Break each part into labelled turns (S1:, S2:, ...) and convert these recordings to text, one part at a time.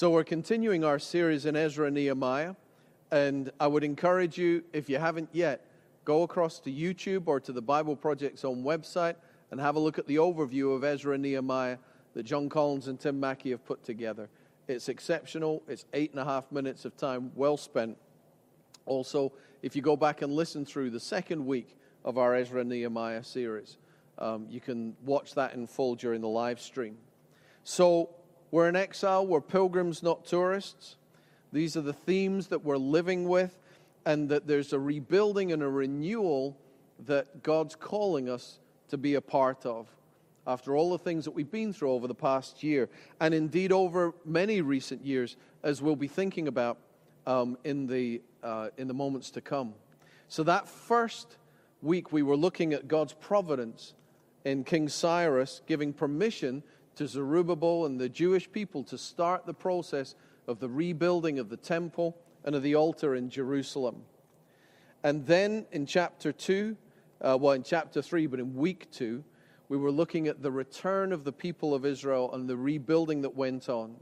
S1: So we're continuing our series in Ezra and Nehemiah, and I would encourage you, if you haven't yet, go across to YouTube or to the Bible Project's own website and have a look at the overview of Ezra and Nehemiah that Jon Collins and Tim Mackie have put together. It's exceptional. It's eight and a half minutes of time well spent. Also, if you go back and listen through the second week of our Ezra and Nehemiah series, um, you can watch that in full during the live stream. So, we're in exile, we're pilgrims, not tourists. These are the themes that we're living with, and that there's a rebuilding and a renewal that God's calling us to be a part of after all the things that we've been through over the past year, and indeed over many recent years, as we'll be thinking about um, in, the, uh, in the moments to come. So, that first week, we were looking at God's providence in King Cyrus giving permission to Zerubbabel and the Jewish people to start the process of the rebuilding of the temple and of the altar in Jerusalem. And then in chapter 2, uh, well, in chapter 3, but in week 2, we were looking at the return of the people of Israel and the rebuilding that went on.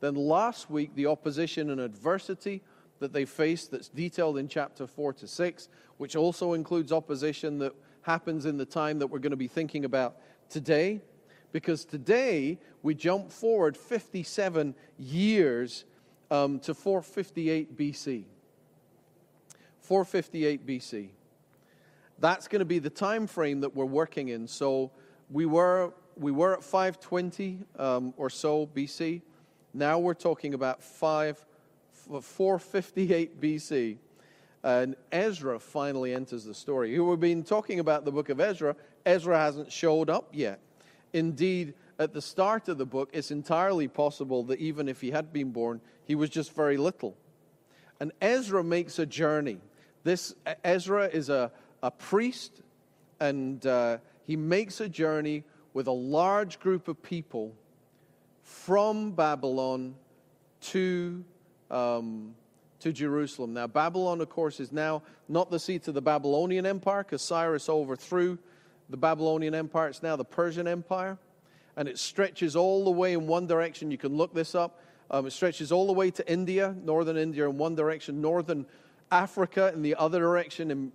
S1: Then last week, the opposition and adversity that they faced, that's detailed in chapter 4 to 6, which also includes opposition that happens in the time that we're going to be thinking about today. Because today, we jump forward 57 years um, to 458 BC. 458 BC. That's going to be the time frame that we're working in. So we were, we were at 520 um, or so BC. Now we're talking about 5, 458 BC. And Ezra finally enters the story. We've been talking about the book of Ezra. Ezra hasn't showed up yet. Indeed, at the start of the book, it's entirely possible that even if he had been born, he was just very little. And Ezra makes a journey. This Ezra is a, a priest, and uh, he makes a journey with a large group of people from Babylon to, um, to Jerusalem. Now, Babylon, of course, is now not the seat of the Babylonian Empire because Cyrus overthrew the Babylonian Empire. It's now the Persian Empire. And it stretches all the way in one direction. You can look this up. Um, it stretches all the way to India, northern India in one direction, northern Africa in the other direction, and,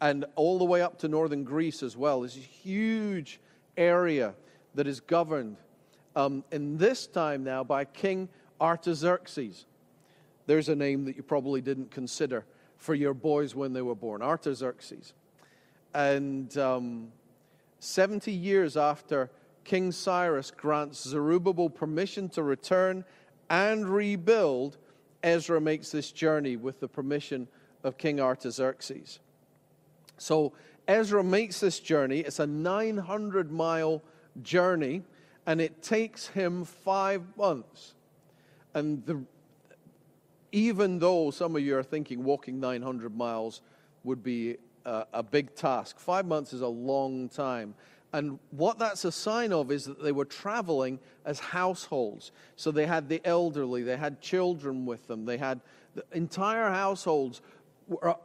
S1: and all the way up to northern Greece as well. It's a huge area that is governed um, in this time now by King Artaxerxes. There's a name that you probably didn't consider for your boys when they were born Artaxerxes. And um, 70 years after King Cyrus grants Zerubbabel permission to return and rebuild, Ezra makes this journey with the permission of King Artaxerxes. So Ezra makes this journey. It's a 900 mile journey, and it takes him five months. And the, even though some of you are thinking walking 900 miles would be a, big task, five months is a long time. And what that's a sign of is that they were traveling as households. So they had the elderly, they had children with them, they had the entire households were,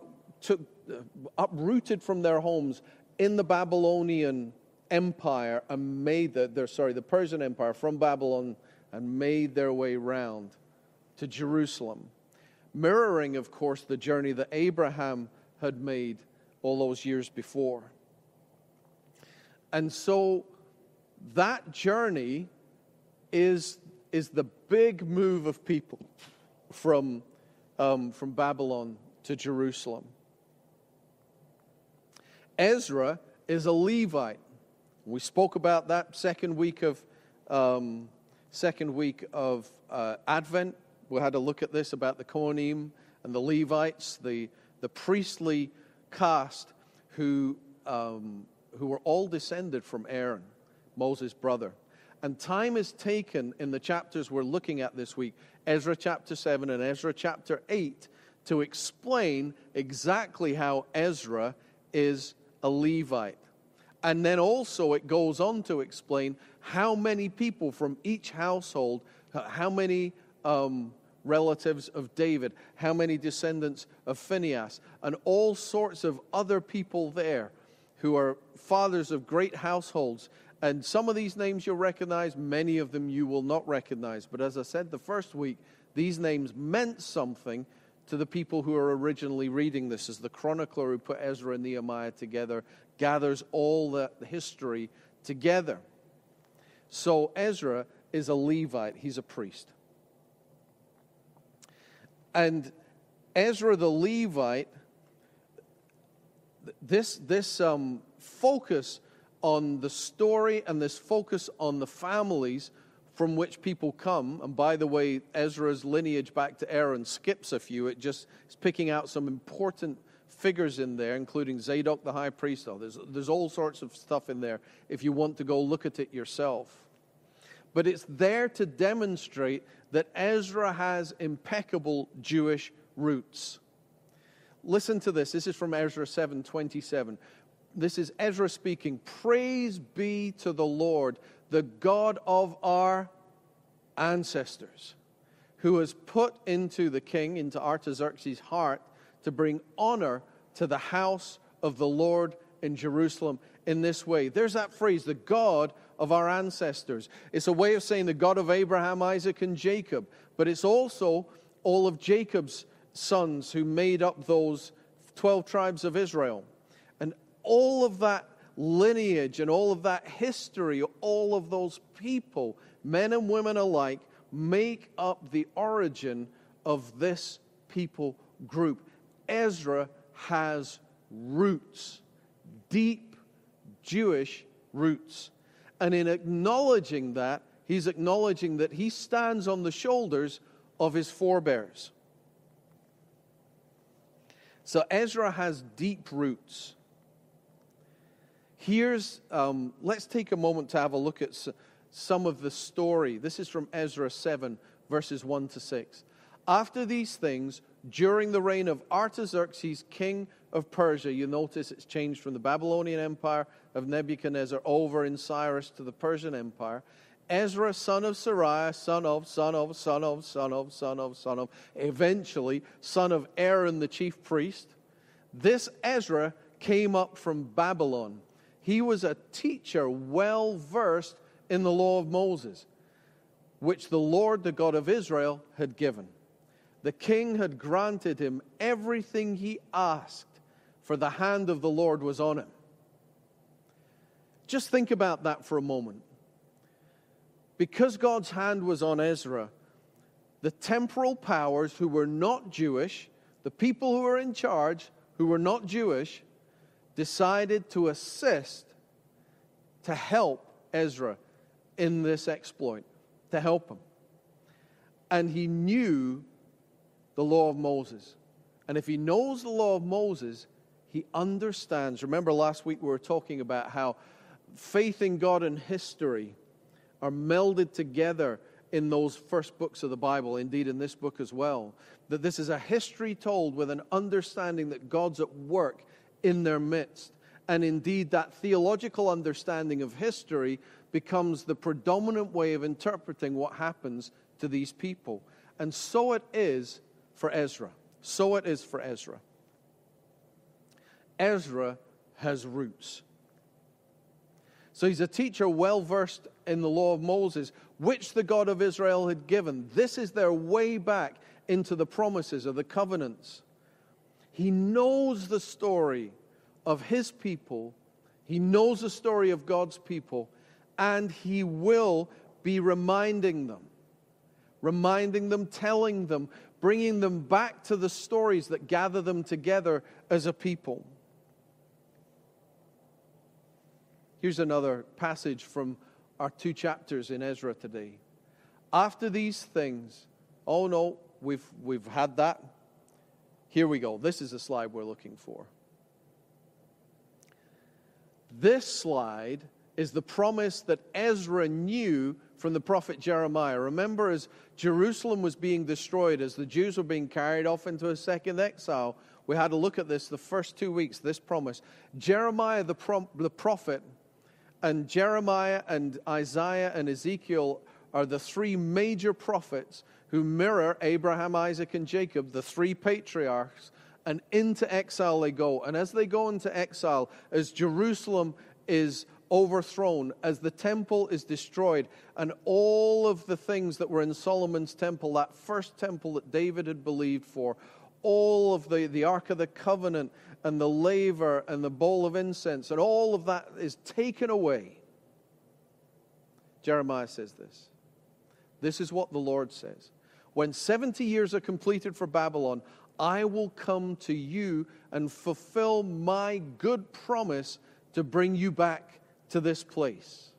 S1: took, uh, uprooted from their homes in the Babylonian Empire and made the, their, sorry, the Persian Empire from Babylon and made their way round to Jerusalem. Mirroring, of course, the journey that Abraham had made all those years before. And so that journey is, is the big move of people from, um, from Babylon to Jerusalem. Ezra is a Levite. We spoke about that second week of um, second week of uh, Advent. We had a look at this about the Kohanim and the Levites, the the priestly caste who um, who were all descended from Aaron, Moses' brother. And time is taken in the chapters we're looking at this week, Ezra chapter 7 and Ezra chapter 8, to explain exactly how Ezra is a Levite. And then also it goes on to explain how many people from each household, how many um, relatives of David, how many descendants of Phinehas, and all sorts of other people there who are fathers of great households And some of these names you'll recognize, many of them you will not recognize. But as I said the first week, these names meant something to the people who are originally reading this, as the chronicler who put Ezra and Nehemiah together gathers all the history together. So Ezra is a Levite, he's a priest. And Ezra the Levite, this, this um, focus on the story and this focus on the families from which people come. And by the way, Ezra's lineage back to Aaron skips a few. It just is picking out some important figures in there, including Zadok the high priest. Oh, there's, there's all sorts of stuff in there if you want to go look at it yourself. But it's there to demonstrate that Ezra has impeccable Jewish roots. Listen to this. This is from Ezra 7:27. This is Ezra speaking. Praise be to the Lord the God of our ancestors, who has put into the king, into Artaxerxes' heart, to bring honor to the house of the Lord in Jerusalem in this way. There's that phrase, the God of our ancestors. It's a way of saying the God of Abraham, Isaac, and Jacob, but it's also all of Jacob's sons who made up those 12 tribes of Israel. And all of that lineage and all of that history, all of those people, men and women alike, make up the origin of this people group. Ezra has roots, deep Jewish roots. And in acknowledging that, he's acknowledging that he stands on the shoulders of his forebears. So Ezra has deep roots. Here's, um, let's take a moment to have a look at some of the story. This is from Ezra 7, verses 1 to 6. After these things, during the reign of Artaxerxes, king of Persia, you notice it's changed from the Babylonian Empire of Nebuchadnezzar over in Cyrus to the Persian Empire. Ezra, son of Seraiah, son of, son of, son of, son of, son of, son of, eventually, son of Aaron the chief priest. This Ezra came up from Babylon he was a teacher well versed in the law of Moses, which the Lord, the God of Israel, had given. The king had granted him everything he asked, for the hand of the Lord was on him. Just think about that for a moment. Because God's hand was on Ezra, the temporal powers who were not Jewish, the people who were in charge who were not Jewish, decided to assist to help Ezra in this exploit, to help him. And he knew the law of Moses. And if he knows the law of Moses, he understands. Remember, last week we were talking about how faith in God and history are melded together in those first books of the Bible, indeed in this book as well. That this is a history told with an understanding that God's at work in their midst. And indeed, that theological understanding of history becomes the predominant way of interpreting what happens to these people. And so it is for Ezra. So it is for Ezra. Ezra has roots. So he's a teacher well versed in the law of Moses, which the God of Israel had given. This is their way back into the promises of the covenants. He knows the story of his people. He knows the story of God's people, and he will be reminding them, reminding them, telling them, bringing them back to the stories that gather them together as a people. Here's another passage from our two chapters in Ezra today. After these things, oh no, we've, we've had that. Here we go. This is the slide we're looking for. This slide is the promise that Ezra knew from the prophet Jeremiah. Remember, as Jerusalem was being destroyed, as the Jews were being carried off into a second exile, we had a look at this the first two weeks, this promise. Jeremiah, the, the prophet, and Jeremiah and Isaiah and Ezekiel are the three major prophets who mirror Abraham, Isaac, and Jacob, the three patriarchs and into exile they go. And as they go into exile, as Jerusalem is overthrown, as the temple is destroyed, and all of the things that were in Solomon's temple, that first temple that David had believed for, all of the, the Ark of the Covenant and the laver and the bowl of incense, and all of that is taken away. Jeremiah says this. This is what the Lord says. When 70 years are completed for Babylon, I will come to you and fulfill my good promise to bring you back to this place.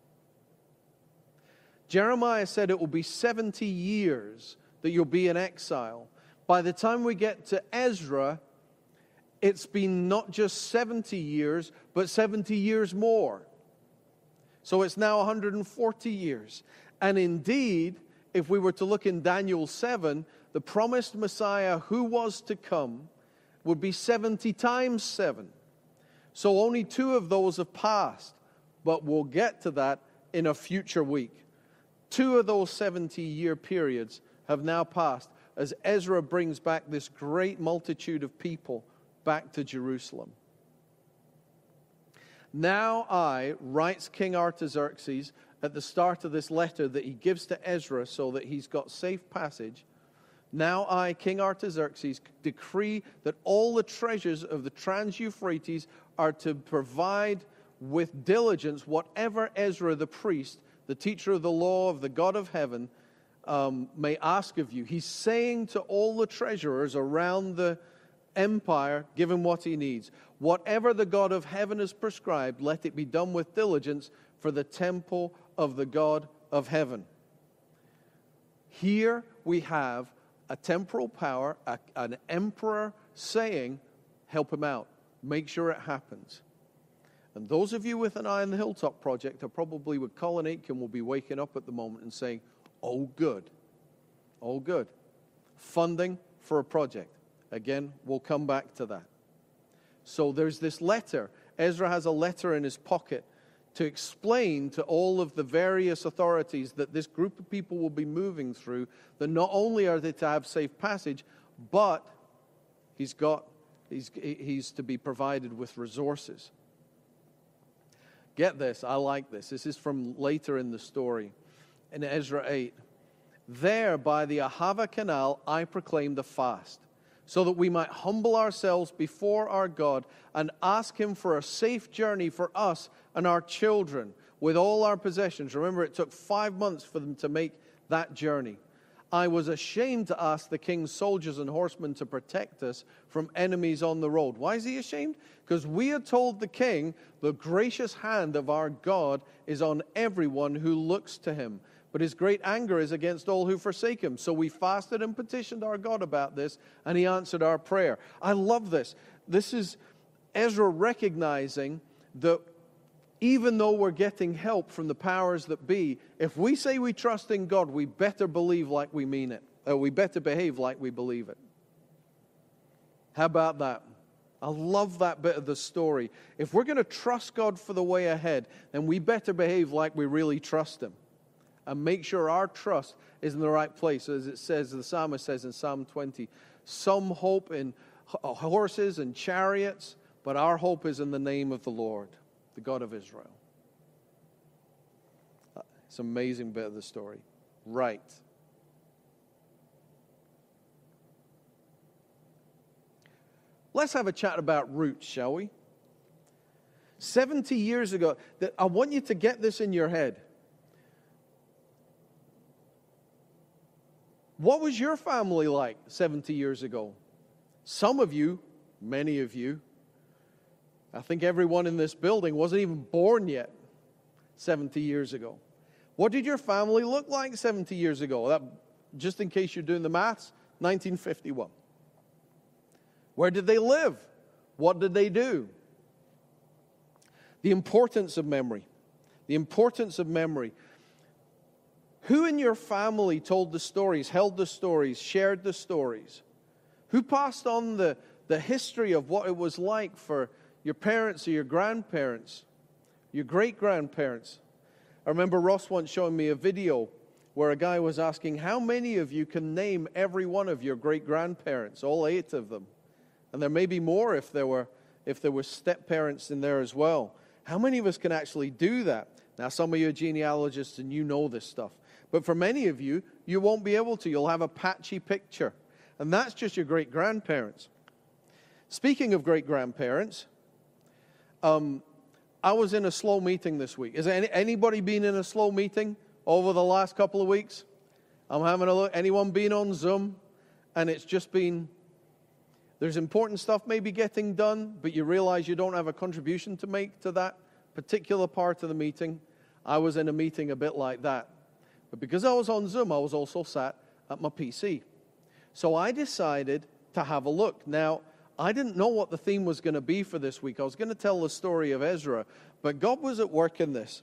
S1: Jeremiah said it will be 70 years that you'll be in exile. By the time we get to Ezra, it's been not just 70 years, but 70 years more. So it's now 140 years. And indeed, if we were to look in Daniel 7, the promised Messiah who was to come would be 70 times 7. So only two of those have passed, but we'll get to that in a future week. Two of those 70 year periods have now passed as Ezra brings back this great multitude of people back to Jerusalem. Now I, writes King Artaxerxes at the start of this letter that he gives to Ezra so that he's got safe passage. Now I, King Artaxerxes, decree that all the treasures of the Trans Euphrates are to provide with diligence whatever Ezra the priest, the teacher of the law of the God of heaven, um, may ask of you. He's saying to all the treasurers around the empire, give him what he needs. Whatever the God of heaven has prescribed, let it be done with diligence for the temple of the God of heaven. Here we have a temporal power, a, an emperor saying, help him out, make sure it happens. And those of you with an eye on the hilltop project are probably with Colin Aitken will be waking up at the moment and saying, oh, good. Oh, good. Funding for a project. Again, we'll come back to that. So there's this letter. Ezra has a letter in his pocket to explain to all of the various authorities that this group of people will be moving through that not only are they to have safe passage, but he's got he's, he's to be provided with resources. Get this, I like this. This is from later in the story in Ezra 8. There by the Ahava Canal I proclaimed the fast so that we might humble ourselves before our God and ask Him for a safe journey for us and our children with all our possessions. Remember, it took five months for them to make that journey. I was ashamed to ask the king's soldiers and horsemen to protect us from enemies on the road. Why is he ashamed? Because we had told the king, the gracious hand of our God is on everyone who looks to him but his great anger is against all who forsake him. So we fasted and petitioned our God about this, and he answered our prayer. I love this. This is Ezra recognizing that even though we're getting help from the powers that be, if we say we trust in God, we better believe like we mean it. Or we better behave like we believe it. How about that? I love that bit of the story. If we're going to trust God for the way ahead, then we better behave like we really trust Him and make sure our trust is in the right place. As it says, the psalmist says in Psalm 20, some hope in horses and chariots, but our hope is in the name of the Lord, the God of Israel. Uh, it's an amazing bit of the story. Right. Let's have a chat about roots, shall we? 70 years ago, that I want you to get this in your head. What was your family like 70 years ago? Some of you, many of you, I think everyone in this building wasn't even born yet 70 years ago. What did your family look like 70 years ago? That, just in case you're doing the maths, 1951. Where did they live? What did they do? The importance of memory. The importance of memory. Who in your family told the stories, held the stories, shared the stories? Who passed on the, the history of what it was like for your parents or your grandparents, your great grandparents? I remember Ross once showing me a video where a guy was asking, How many of you can name every one of your great grandparents, all eight of them? And there may be more if there were, if there were step parents in there as well. How many of us can actually do that? Now, some of you are genealogists and you know this stuff. But for many of you, you won't be able to. You'll have a patchy picture. And that's just your great grandparents. Speaking of great grandparents, um, I was in a slow meeting this week. Is any, anybody been in a slow meeting over the last couple of weeks? I'm having a look. Anyone been on Zoom? And it's just been, there's important stuff maybe getting done, but you realize you don't have a contribution to make to that particular part of the meeting. I was in a meeting a bit like that. But because I was on Zoom, I was also sat at my PC. So I decided to have a look. Now, I didn't know what the theme was going to be for this week. I was going to tell the story of Ezra, but God was at work in this.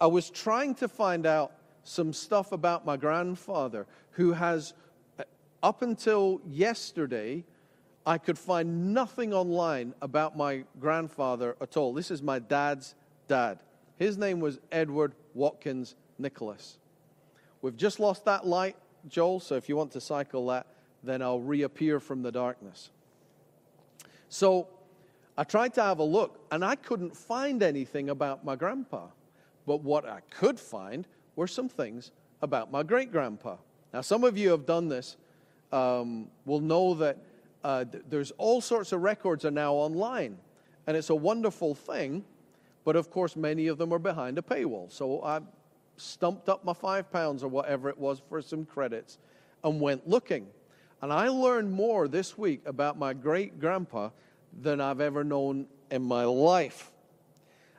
S1: I was trying to find out some stuff about my grandfather, who has, uh, up until yesterday, I could find nothing online about my grandfather at all. This is my dad's dad. His name was Edward Watkins Nicholas. We've just lost that light, Joel, so if you want to cycle that, then I'll reappear from the darkness. So I tried to have a look, and I couldn't find anything about my grandpa. But what I could find were some things about my great grandpa. Now, some of you have done this, um, will know that uh, th- there's all sorts of records are now online, and it's a wonderful thing. But of course, many of them are behind a paywall. So I stumped up my five pounds or whatever it was for some credits and went looking. And I learned more this week about my great grandpa than I've ever known in my life.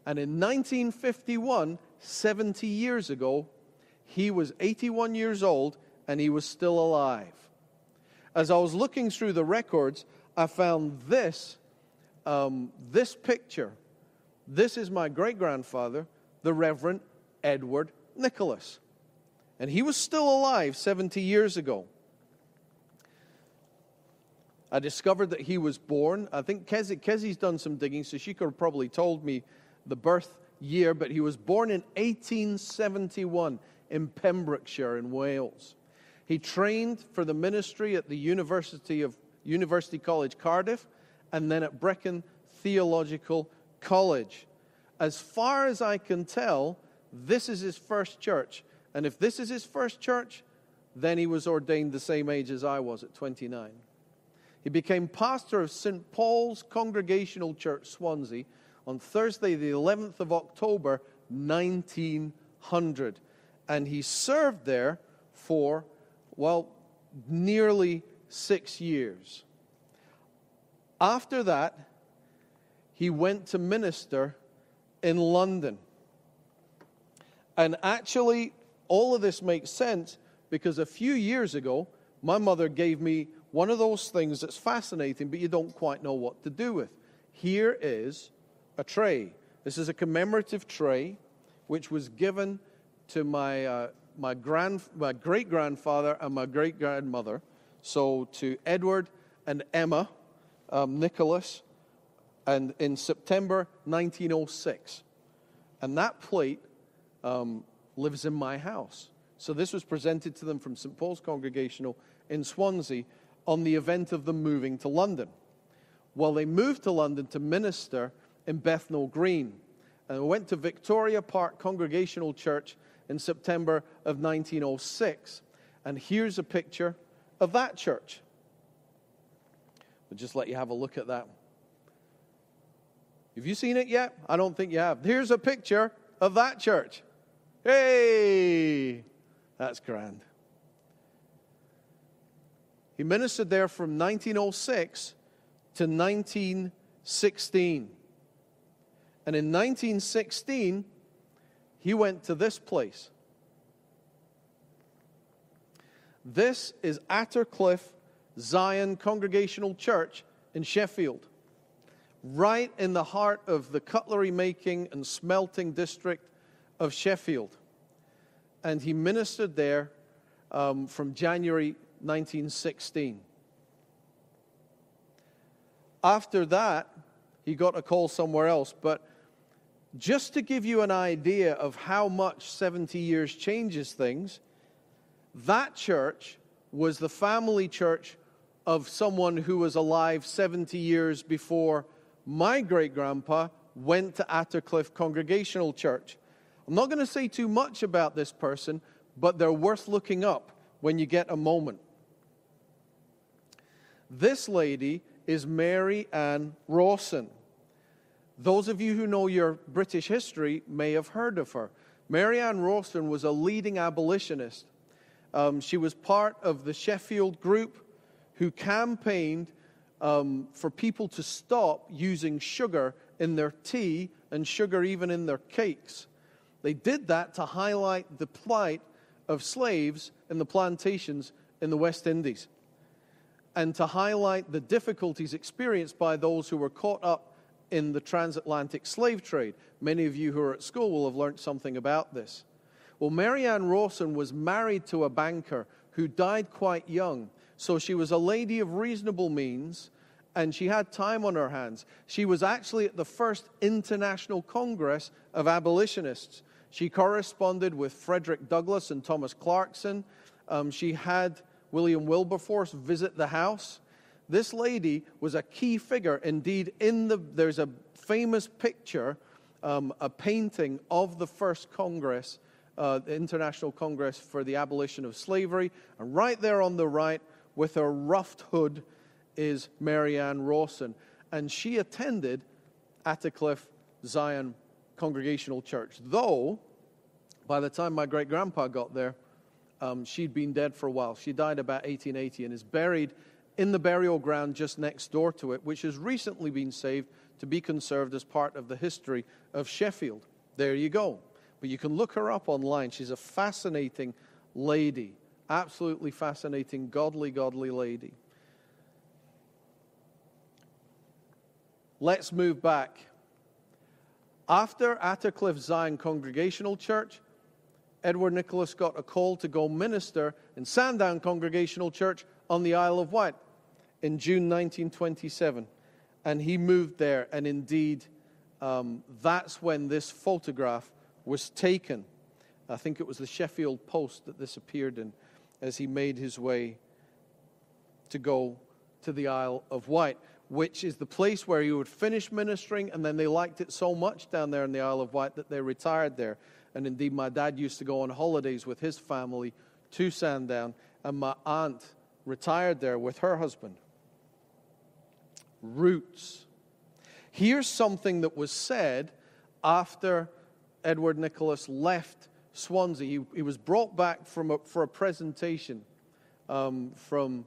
S1: And in 1951, 70 years ago, he was 81 years old and he was still alive. As I was looking through the records, I found this, um, this picture. This is my great grandfather, the Reverend Edward Nicholas. And he was still alive 70 years ago. I discovered that he was born. I think Kezzy, Kezzy's done some digging, so she could have probably told me the birth year, but he was born in 1871 in Pembrokeshire in Wales. He trained for the ministry at the University of University College Cardiff and then at Brecon Theological College. As far as I can tell, this is his first church. And if this is his first church, then he was ordained the same age as I was at 29. He became pastor of St. Paul's Congregational Church, Swansea, on Thursday, the 11th of October, 1900. And he served there for, well, nearly six years. After that, he went to minister in London. And actually, all of this makes sense because a few years ago, my mother gave me one of those things that's fascinating, but you don't quite know what to do with. Here is a tray. This is a commemorative tray which was given to my, uh, my, grand, my great grandfather and my great grandmother. So to Edward and Emma um, Nicholas, and in September 1906. And that plate um, lives in my house. So this was presented to them from St. Paul's Congregational in Swansea on the event of them moving to London. Well, they moved to London to minister in Bethnal Green. And went to Victoria Park Congregational Church in September of 1906. And here's a picture of that church. We'll just let you have a look at that. Have you seen it yet? I don't think you have. Here's a picture of that church. Hey, that's grand. He ministered there from 1906 to 1916. And in 1916, he went to this place. This is Attercliffe Zion Congregational Church in Sheffield, right in the heart of the cutlery making and smelting district of Sheffield. And he ministered there um, from January 1916. After that, he got a call somewhere else, but just to give you an idea of how much 70 years changes things, that church was the family church of someone who was alive 70 years before my great grandpa went to Attercliffe Congregational Church. I'm not going to say too much about this person, but they're worth looking up when you get a moment. This lady is Mary Ann Rawson. Those of you who know your British history may have heard of her. Mary Ann Rawson was a leading abolitionist. Um, she was part of the Sheffield group who campaigned um, for people to stop using sugar in their tea and sugar even in their cakes. They did that to highlight the plight of slaves in the plantations in the West Indies and to highlight the difficulties experienced by those who were caught up in the transatlantic slave trade. Many of you who are at school will have learned something about this. Well, Mary Ann Rawson was married to a banker who died quite young. So she was a lady of reasonable means and she had time on her hands. She was actually at the first International Congress of Abolitionists. She corresponded with Frederick Douglass and Thomas Clarkson. Um, she had William Wilberforce visit the house. This lady was a key figure. Indeed, in the, there's a famous picture, um, a painting of the first Congress, uh, the International Congress for the Abolition of Slavery. And right there on the right, with her ruffed hood, is Mary Ann Rawson. And she attended Attercliffe Zion Congregational Church. Though, by the time my great grandpa got there, um, she'd been dead for a while. She died about 1880 and is buried in the burial ground just next door to it, which has recently been saved to be conserved as part of the history of Sheffield. There you go. But you can look her up online. She's a fascinating lady, absolutely fascinating, godly, godly lady. Let's move back. After Attercliffe Zion Congregational Church, Edward Nicholas got a call to go minister in Sandown Congregational Church on the Isle of Wight in June 1927. And he moved there, and indeed, um, that's when this photograph was taken. I think it was the Sheffield Post that this appeared in as he made his way to go to the Isle of Wight which is the place where he would finish ministering, and then they liked it so much down there in the Isle of Wight that they retired there. And indeed, my dad used to go on holidays with his family to Sandown, and my aunt retired there with her husband. Roots. Here's something that was said after Edward Nicholas left Swansea. He, he was brought back from a, for a presentation um, from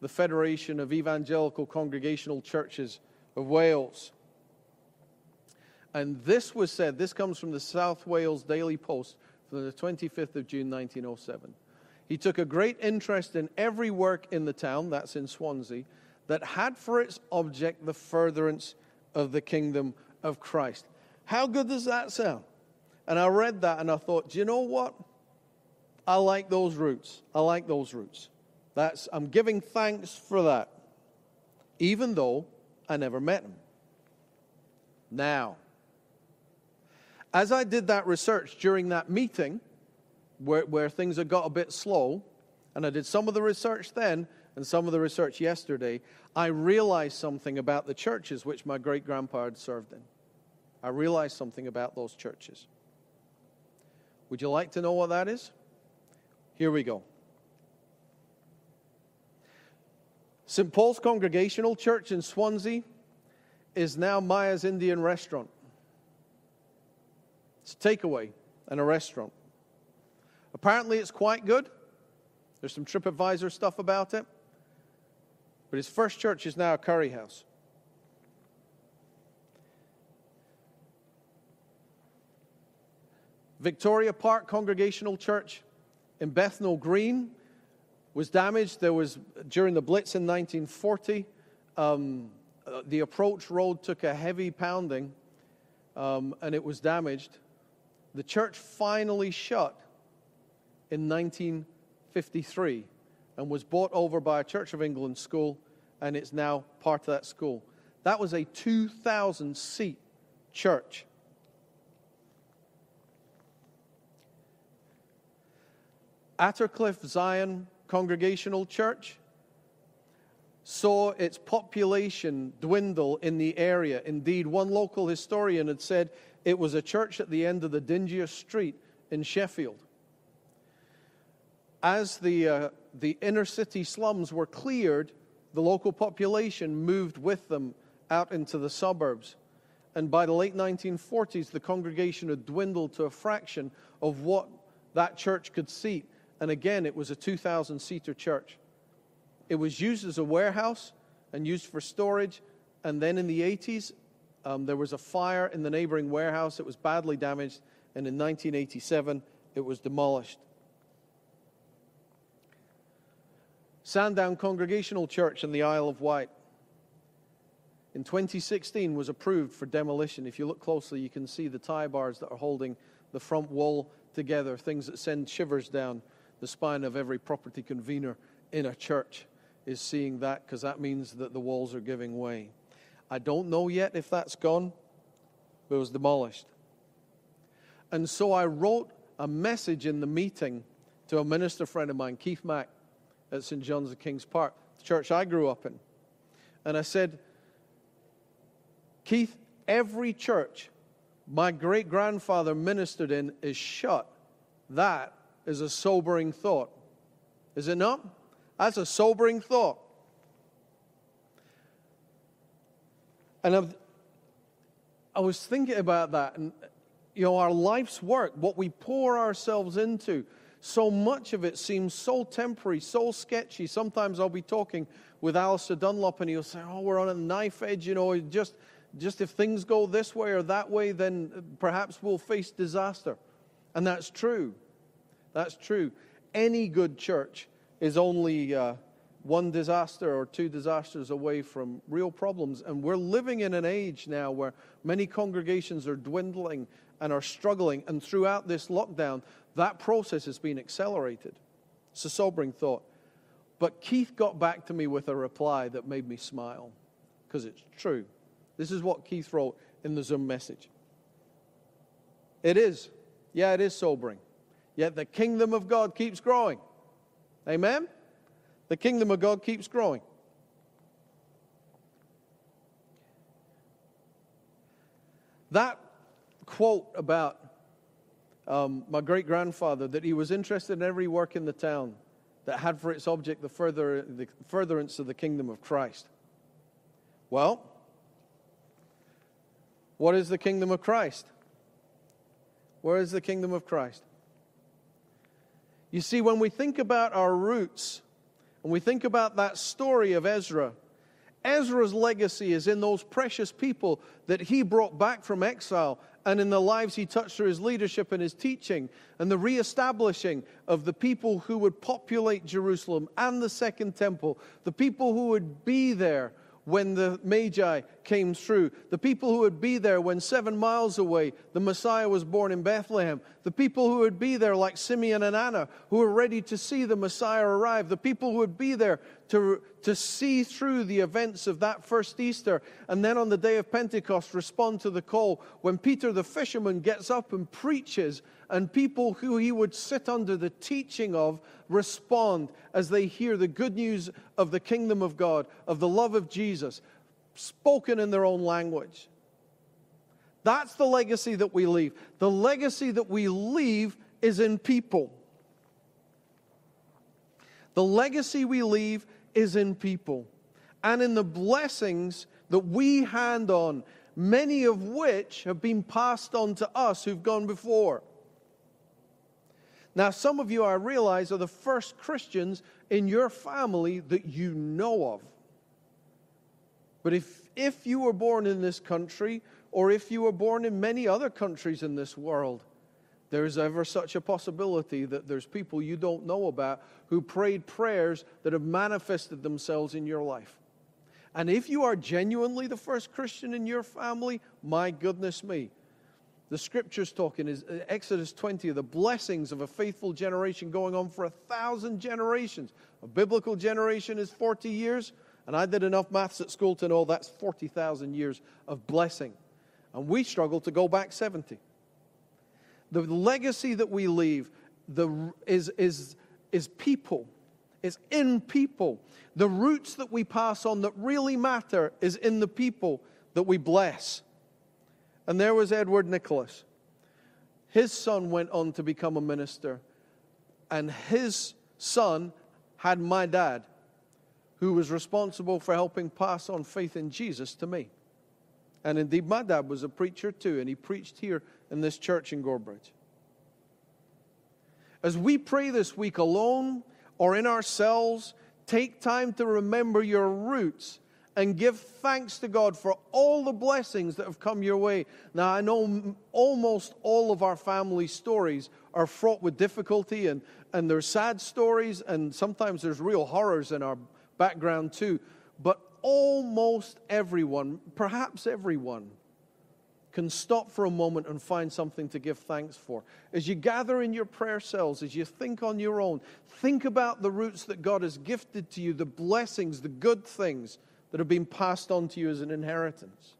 S1: the Federation of Evangelical Congregational Churches of Wales. And this was said, this comes from the South Wales Daily Post from the 25th of June 1907. He took a great interest in every work in the town, that's in Swansea, that had for its object the furtherance of the kingdom of Christ. How good does that sound? And I read that and I thought, do you know what? I like those roots. I like those roots. That's, I'm giving thanks for that, even though I never met him. Now, as I did that research during that meeting, where, where things had got a bit slow, and I did some of the research then and some of the research yesterday, I realized something about the churches which my great grandpa had served in. I realized something about those churches. Would you like to know what that is? Here we go. St. Paul's Congregational Church in Swansea is now Maya's Indian restaurant. It's a takeaway and a restaurant. Apparently, it's quite good. There's some TripAdvisor stuff about it. But his first church is now a curry house. Victoria Park Congregational Church in Bethnal Green was damaged. There was, during the Blitz in 1940, um, uh, the approach road took a heavy pounding um, and it was damaged. The church finally shut in 1953 and was bought over by a Church of England school, and it's now part of that school. That was a 2,000 seat church. Attercliffe Zion Congregational Church saw its population dwindle in the area. Indeed, one local historian had said it was a church at the end of the dingiest street in Sheffield. As the, uh, the inner city slums were cleared, the local population moved with them out into the suburbs. And by the late 1940s, the congregation had dwindled to a fraction of what that church could seat. And again, it was a 2,000 seater church. It was used as a warehouse and used for storage. And then in the 80s, um, there was a fire in the neighboring warehouse. It was badly damaged. And in 1987, it was demolished. Sandown Congregational Church in the Isle of Wight in 2016 was approved for demolition. If you look closely, you can see the tie bars that are holding the front wall together, things that send shivers down the spine of every property convener in a church is seeing that because that means that the walls are giving way. I don't know yet if that's gone, but it was demolished. And so I wrote a message in the meeting to a minister friend of mine, Keith Mack, at St. John's of King's Park, the church I grew up in. And I said, Keith, every church my great grandfather ministered in is shut. That is a sobering thought. Is it not? That's a sobering thought. And I've, I was thinking about that, and you know, our life's work, what we pour ourselves into, so much of it seems so temporary, so sketchy. Sometimes I'll be talking with Alistair Dunlop, and he'll say, "Oh, we're on a knife edge, you know, just." Just if things go this way or that way, then perhaps we'll face disaster. And that's true. That's true. Any good church is only uh, one disaster or two disasters away from real problems. And we're living in an age now where many congregations are dwindling and are struggling. And throughout this lockdown, that process has been accelerated. It's a sobering thought. But Keith got back to me with a reply that made me smile because it's true. This is what Keith wrote in the Zoom message. It is. Yeah, it is sobering. Yet the kingdom of God keeps growing. Amen? The kingdom of God keeps growing. That quote about um, my great grandfather, that he was interested in every work in the town that had for its object the, further, the furtherance of the kingdom of Christ. Well, what is the kingdom of Christ? Where is the kingdom of Christ? You see, when we think about our roots, and we think about that story of Ezra, Ezra's legacy is in those precious people that he brought back from exile and in the lives he touched through his leadership and his teaching and the reestablishing of the people who would populate Jerusalem and the second temple, the people who would be there when the Magi came through, the people who would be there when seven miles away the Messiah was born in Bethlehem, the people who would be there like Simeon and Anna, who were ready to see the Messiah arrive, the people who would be there to, to see through the events of that first Easter, and then on the day of Pentecost respond to the call when Peter the fisherman gets up and preaches and people who he would sit under the teaching of respond as they hear the good news of the kingdom of God, of the love of Jesus, spoken in their own language. That's the legacy that we leave. The legacy that we leave is in people. The legacy we leave is in people and in the blessings that we hand on, many of which have been passed on to us who've gone before. Now, some of you, I realize, are the first Christians in your family that you know of. But if, if you were born in this country, or if you were born in many other countries in this world, there's ever such a possibility that there's people you don't know about who prayed prayers that have manifested themselves in your life. And if you are genuinely the first Christian in your family, my goodness me, the scriptures talking is uh, Exodus 20, the blessings of a faithful generation going on for a thousand generations. A biblical generation is 40 years, and I did enough maths at school to know that's 40,000 years of blessing. And we struggle to go back 70. The legacy that we leave the, is, is, is people. It's in people. The roots that we pass on that really matter is in the people that we bless. And there was Edward Nicholas. His son went on to become a minister, and his son had my dad, who was responsible for helping pass on faith in Jesus to me. And indeed, my dad was a preacher too, and he preached here in this church in Gorebridge. As we pray this week alone or in our cells, take time to remember your roots and give thanks to God for all the blessings that have come your way. Now, I know almost all of our family stories are fraught with difficulty, and, and there's sad stories, and sometimes there's real horrors in our background too. But almost everyone, perhaps everyone, can stop for a moment and find something to give thanks for. As you gather in your prayer cells, as you think on your own, think about the roots that God has gifted to you, the blessings, the good things that have been passed on to you as an inheritance.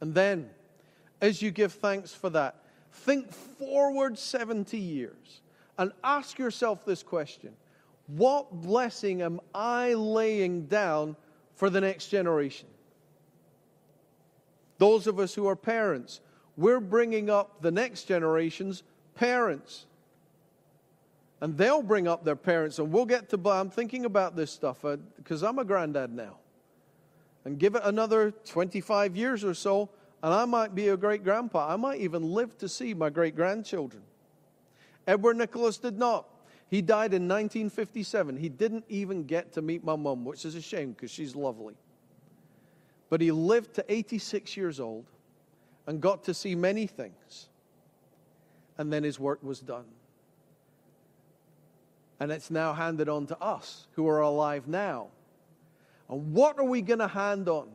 S1: And then, as you give thanks for that, think forward 70 years and ask yourself this question What blessing am I laying down for the next generation? Those of us who are parents, we're bringing up the next generation's parents and they'll bring up their parents, and we'll get to. I'm thinking about this stuff because uh, I'm a granddad now. And give it another 25 years or so, and I might be a great grandpa. I might even live to see my great grandchildren. Edward Nicholas did not. He died in 1957. He didn't even get to meet my mom, which is a shame because she's lovely. But he lived to 86 years old and got to see many things. And then his work was done and it's now handed on to us who are alive now. And what are we going to hand on?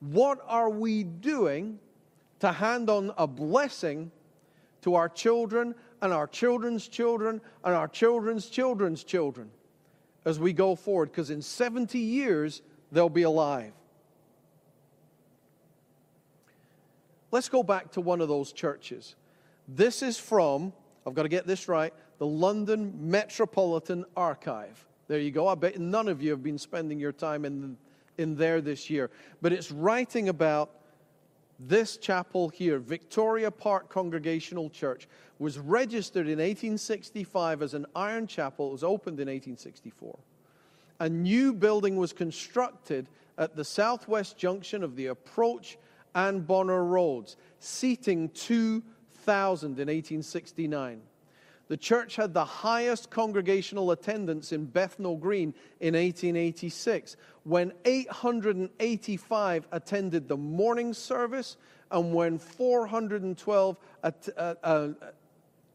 S1: What are we doing to hand on a blessing to our children and our children's children and our children's children's children as we go forward? Because in 70 years, they'll be alive. Let's go back to one of those churches. This is from, I've got to get this right, the London Metropolitan Archive. There you go. I bet none of you have been spending your time in, in there this year. But it's writing about this chapel here, Victoria Park Congregational Church, was registered in 1865 as an iron chapel. It was opened in 1864. A new building was constructed at the southwest junction of the approach and Bonner roads, seating 2,000 in 1869 the church had the highest congregational attendance in Bethnal Green in 1886, when 885 attended the morning service, and when 412, uh, uh,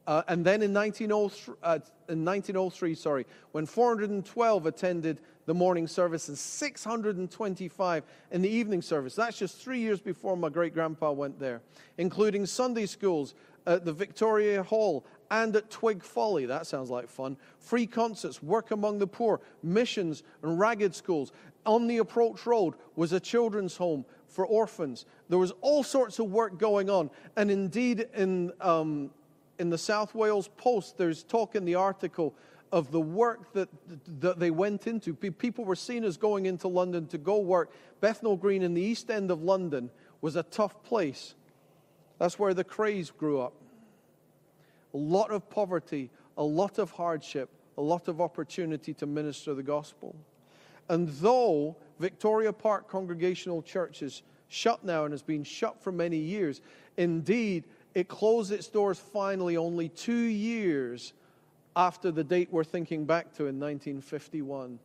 S1: uh, and then in 1903, uh, in 1903, sorry, when 412 attended the morning service and 625 in the evening service. That's just three years before my great grandpa went there, including Sunday schools at the Victoria Hall and at Twig Folly. That sounds like fun. Free concerts, work among the poor, missions and ragged schools. On the approach road was a children's home for orphans. There was all sorts of work going on. And indeed, in, um, in the South Wales Post, there's talk in the article of the work that, that they went into. People were seen as going into London to go work. Bethnal Green in the east end of London was a tough place. That's where the Krays grew up a lot of poverty, a lot of hardship, a lot of opportunity to minister the gospel. And though Victoria Park Congregational Church is shut now and has been shut for many years, indeed, it closed its doors finally only two years after the date we're thinking back to in 1951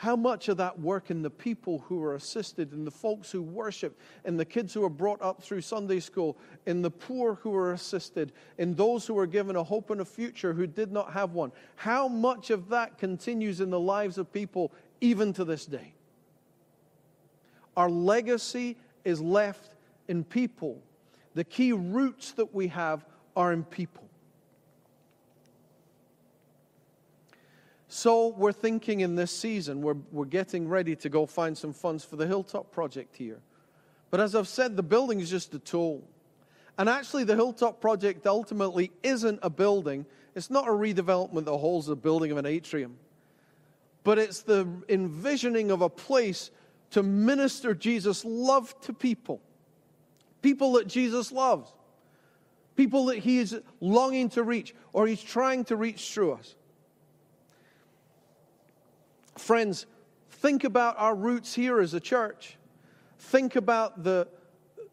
S1: how much of that work in the people who were assisted, in the folks who worshiped, in the kids who were brought up through Sunday school, in the poor who were assisted, in those who were given a hope and a future who did not have one? How much of that continues in the lives of people even to this day? Our legacy is left in people. The key roots that we have are in people. So we're thinking in this season, we're, we're getting ready to go find some funds for the Hilltop project here. But as I've said, the building is just a tool. And actually, the Hilltop project ultimately isn't a building, It's not a redevelopment that holds the building of an atrium, but it's the envisioning of a place to minister Jesus' love to people. People that Jesus loves. People that he is longing to reach or he's trying to reach through us. Friends, think about our roots here as a church. Think about the,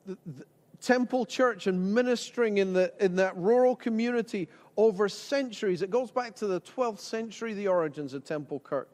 S1: the, the temple church and ministering in, the, in that rural community over centuries. It goes back to the 12th century, the origins of Temple Kirk.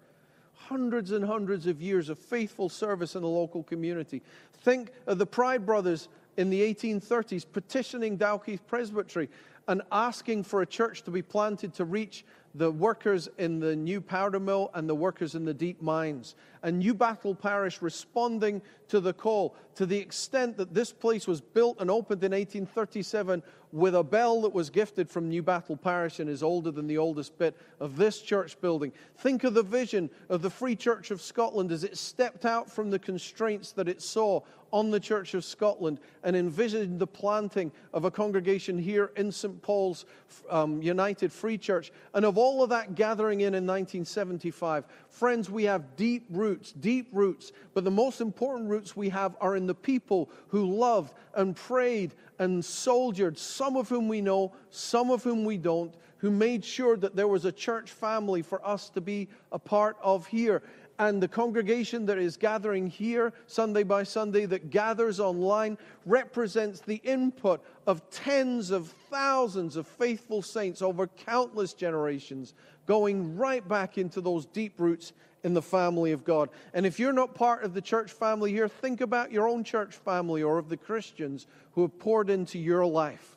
S1: Hundreds and hundreds of years of faithful service in the local community. Think of the Pride Brothers in the 1830s petitioning Dalkeith Presbytery and asking for a church to be planted to reach the workers in the new powder mill and the workers in the deep mines. And Newbattle Parish responding to the call to the extent that this place was built and opened in 1837 with a bell that was gifted from Newbattle Parish and is older than the oldest bit of this church building. Think of the vision of the Free Church of Scotland as it stepped out from the constraints that it saw on the Church of Scotland and envisioned the planting of a congregation here in St. Paul's um, United Free Church. And of all of that gathering in in 1975, friends, we have deep roots, deep roots. But the most important roots we have are in the people who loved and prayed and soldiered, some of whom we know, some of whom we don't, who made sure that there was a church family for us to be a part of here and the congregation that is gathering here Sunday by Sunday, that gathers online, represents the input of tens of thousands of faithful saints over countless generations, going right back into those deep roots in the family of God. And if you're not part of the church family here, think about your own church family or of the Christians who have poured into your life.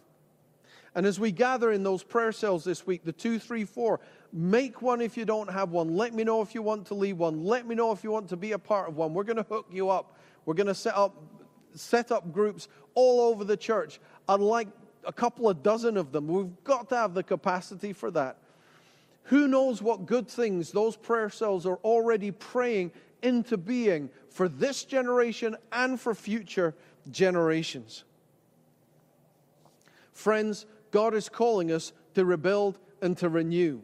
S1: And as we gather in those prayer cells this week, the two, three, four, Make one if you don't have one. Let me know if you want to leave one. Let me know if you want to be a part of one. We're going to hook you up. We're going to set up set up groups all over the church. I'd like a couple of dozen of them. We've got to have the capacity for that. Who knows what good things those prayer cells are already praying into being for this generation and for future generations. Friends, God is calling us to rebuild and to renew.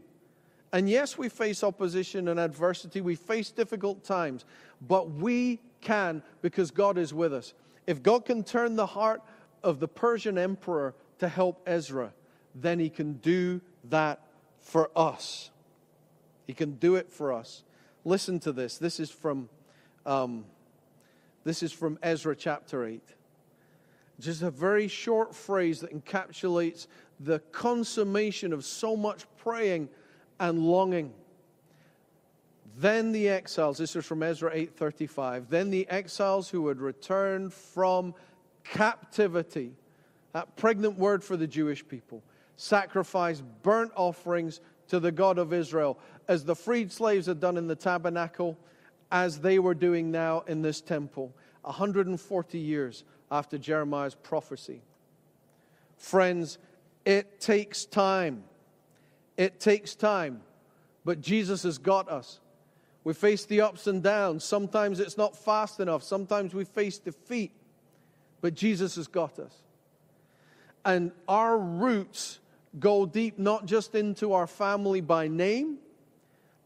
S1: And yes, we face opposition and adversity, we face difficult times, but we can because God is with us. If God can turn the heart of the Persian emperor to help Ezra, then he can do that for us. He can do it for us. Listen to this. This is from, um, this is from Ezra chapter 8. Just a very short phrase that encapsulates the consummation of so much praying and longing. Then the exiles, this is from Ezra 8:35, then the exiles who had returned from captivity, that pregnant word for the Jewish people, sacrificed burnt offerings to the God of Israel, as the freed slaves had done in the tabernacle, as they were doing now in this temple, 140 years after Jeremiah's prophecy. Friends, it takes time it takes time, but Jesus has got us. We face the ups and downs. Sometimes it's not fast enough. Sometimes we face defeat, but Jesus has got us. And our roots go deep not just into our family by name,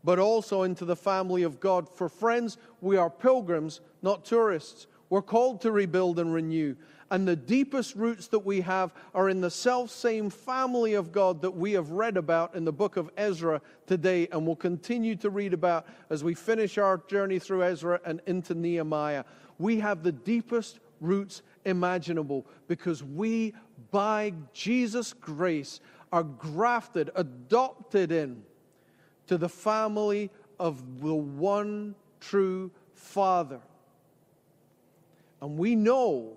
S1: but also into the family of God. For friends, we are pilgrims, not tourists. We're called to rebuild and renew. And the deepest roots that we have are in the self same family of God that we have read about in the book of Ezra today and will continue to read about as we finish our journey through Ezra and into Nehemiah. We have the deepest roots imaginable because we, by Jesus' grace, are grafted, adopted in to the family of the one true Father. And we know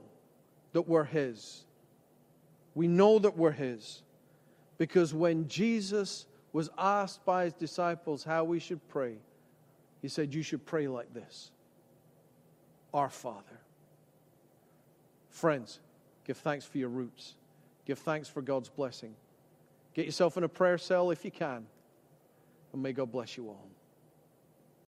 S1: that we're His. We know that we're His. Because when Jesus was asked by His disciples how we should pray, He said, You should pray like this Our Father. Friends, give thanks for your roots. Give thanks for God's blessing. Get yourself in a prayer cell if you can. And may God bless you all.